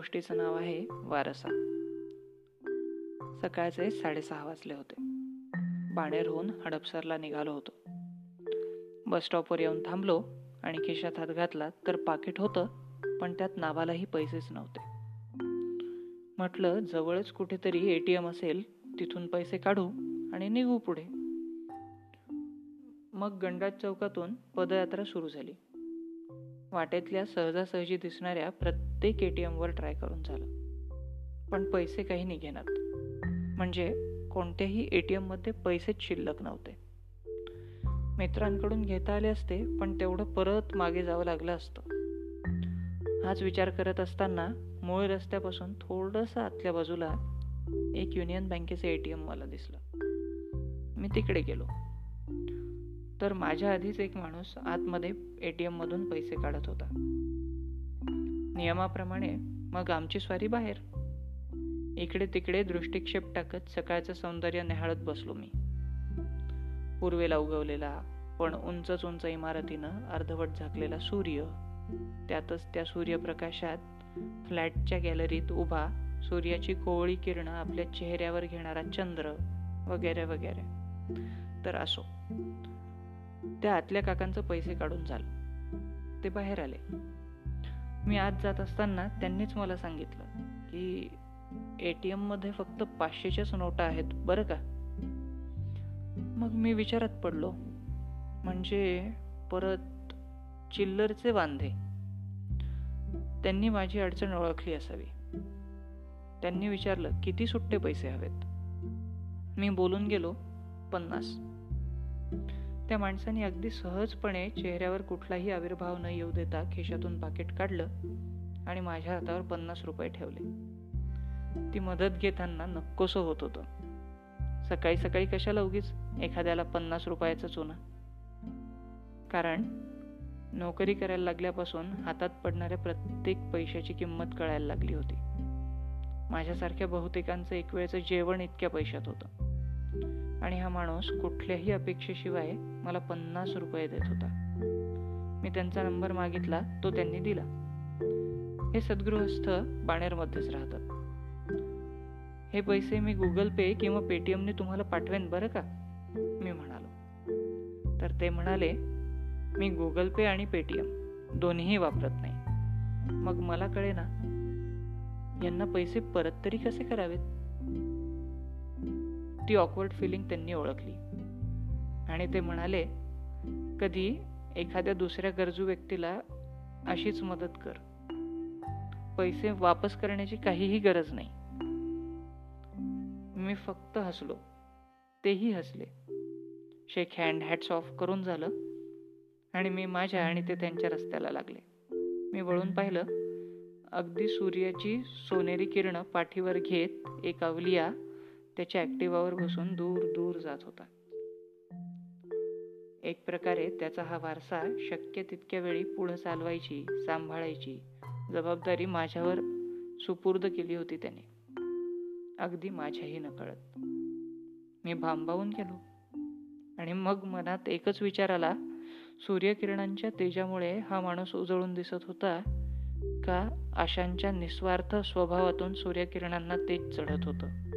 गोष्टीचं नाव आहे वारसा. सकाळचे साडेसहा वाजले होते. बाणेरहून हडपसरला निघालो होतो. बसस्टॉपवर येऊन थांबलो आणि खिशात हात घातला तर पाकिट होतं पण त्यात नावालाही पैसेच नव्हते. म्हटलं जवळच कुठेतरी ए टी एम असेल तिथून पैसे काढू आणि निघू पुढे. मग गंडात चौकातून पदयात्रा सुरू झाली. वाटेतल्या सहजासहजी दिसणाऱ्या प्रत्येक ते ए टी एमवर ट्राय करून झालं. पण पैसे काही निघेनात म्हणजे कोणत्याही ए टी एममध्ये पैसेच शिल्लक नव्हते. मित्रांकडून घेता आले असते पण तेवढं परत मागे जावं लागलं असतं. हाच विचार करत असताना मूळ रस्त्यापासून थोडंसं आतल्या बाजूला एक युनियन बँकेचं ए टी एम मला दिसलं. मी तिकडे गेलो. तर माझ्या आधीच एक माणूस आतमध्ये ए टी एममधून पैसे काढत होता. नियमाप्रमाणे मग आमची स्वारी बाहेर. इकडे तिकडे दृष्टिक्षेप टाकत सकाळचं सौंदर्य निहाळत बसलो मी. पूर्वेला उगवलेला पण उंचच उंच इमारतीनं अर्धवट झाकलेला सूर्य त्यातच त्या सूर्यप्रकाशात फ्लॅटच्या गॅलरीत उभा सूर्याची कोवळी किरणं आपल्या चेहऱ्यावर घेणारा चंद्र वगैरे वगैरे. तर असो. त्या आतल्या काकांचं पैसे काढून झालं. ते बाहेर आले. मी आज जात असताना त्यांनीच मला सांगितलं की ए टी एममध्ये फक्त पाचशेच्याच नोटा आहेत बरं का? मग मी विचारात पडलो. म्हणजे परत चिल्लरचे वांधे. त्यांनी माझी अडचण ओळखली असावी. त्यांनी विचारलं किती सुट्टे पैसे हवेत? मी बोलून गेलो पन्नास. त्या माणसाने अगदी सहजपणे चेहऱ्यावर कुठलाही आविर्भाव न येऊ देता खिशातून पाकिट काढलं आणि माझ्या हातावर पन्नास रुपये ठेवले. ती मदत घेताना नक्कोसं होत होतं. सकाळी सकाळी कशाला उगीच? एखाद्याला पन्नास रुपयाचा चुना. कारण नोकरी करायला लागल्यापासून हातात पडणाऱ्या प्रत्येक पैशाची किंमत कळायला लागली होती. माझ्यासारख्या बहुतेकांचं एक वेळचं जेवण इतक्या पैशात होतं. आणि हा माणूस कुठल्याही अपेक्षेशिवाय मला पन्नास रुपये देत होता. मी त्यांचा नंबर मागितला तो त्यांनी दिला. हे सद्गृहस्थ बाणेरमध्येच राहतात. हे पैसे मी गुगल पे किंवा पेटीएमने तुम्हाला पाठवेन बरं का? मी म्हणालो. तर ते म्हणाले मी गुगल पे आणि पेटीएम दोन्हीही वापरत नाही. मग मला कळे ना यांना पैसे परत तरी कसे करावेत? ती ऑकवर्ड फिलिंग त्यांनी ओळखली. आणि ते म्हणाले कधी एखाद्या दुसऱ्या गरजू व्यक्तीला अशीच मदत कर. पैसे वापस करण्याची काहीही गरज नाही. मी फक्त हसलो. तेही हसले. शेक हँड हॅट्स ऑफ करून झालं आणि मी माझ्या आणि ते त्यांच्या रस्त्याला लागले. मी वळून पाहिलं अगदी सूर्याची सोनेरी किरण पाठीवर घेत एक अवलिया त्याच्या ॲक्टिवावर बसून दूर दूर जात होता. एक प्रकारे त्याचा हा वारसा शक्य तितक्या वेळी पुढं चालवायची सांभाळायची जबाबदारी माझ्यावर सुपूर्द केली होती त्याने. अगदी माझ्याही नकळत. मी भांबावून गेलो आणि मग मनात एकच विचार आला सूर्यकिरणांच्या तेजामुळे हा माणूस उजळून दिसत होता का आशांच्या निस्वार्थ स्वभावातून सूर्यकिरणांना तेज चढत होतं?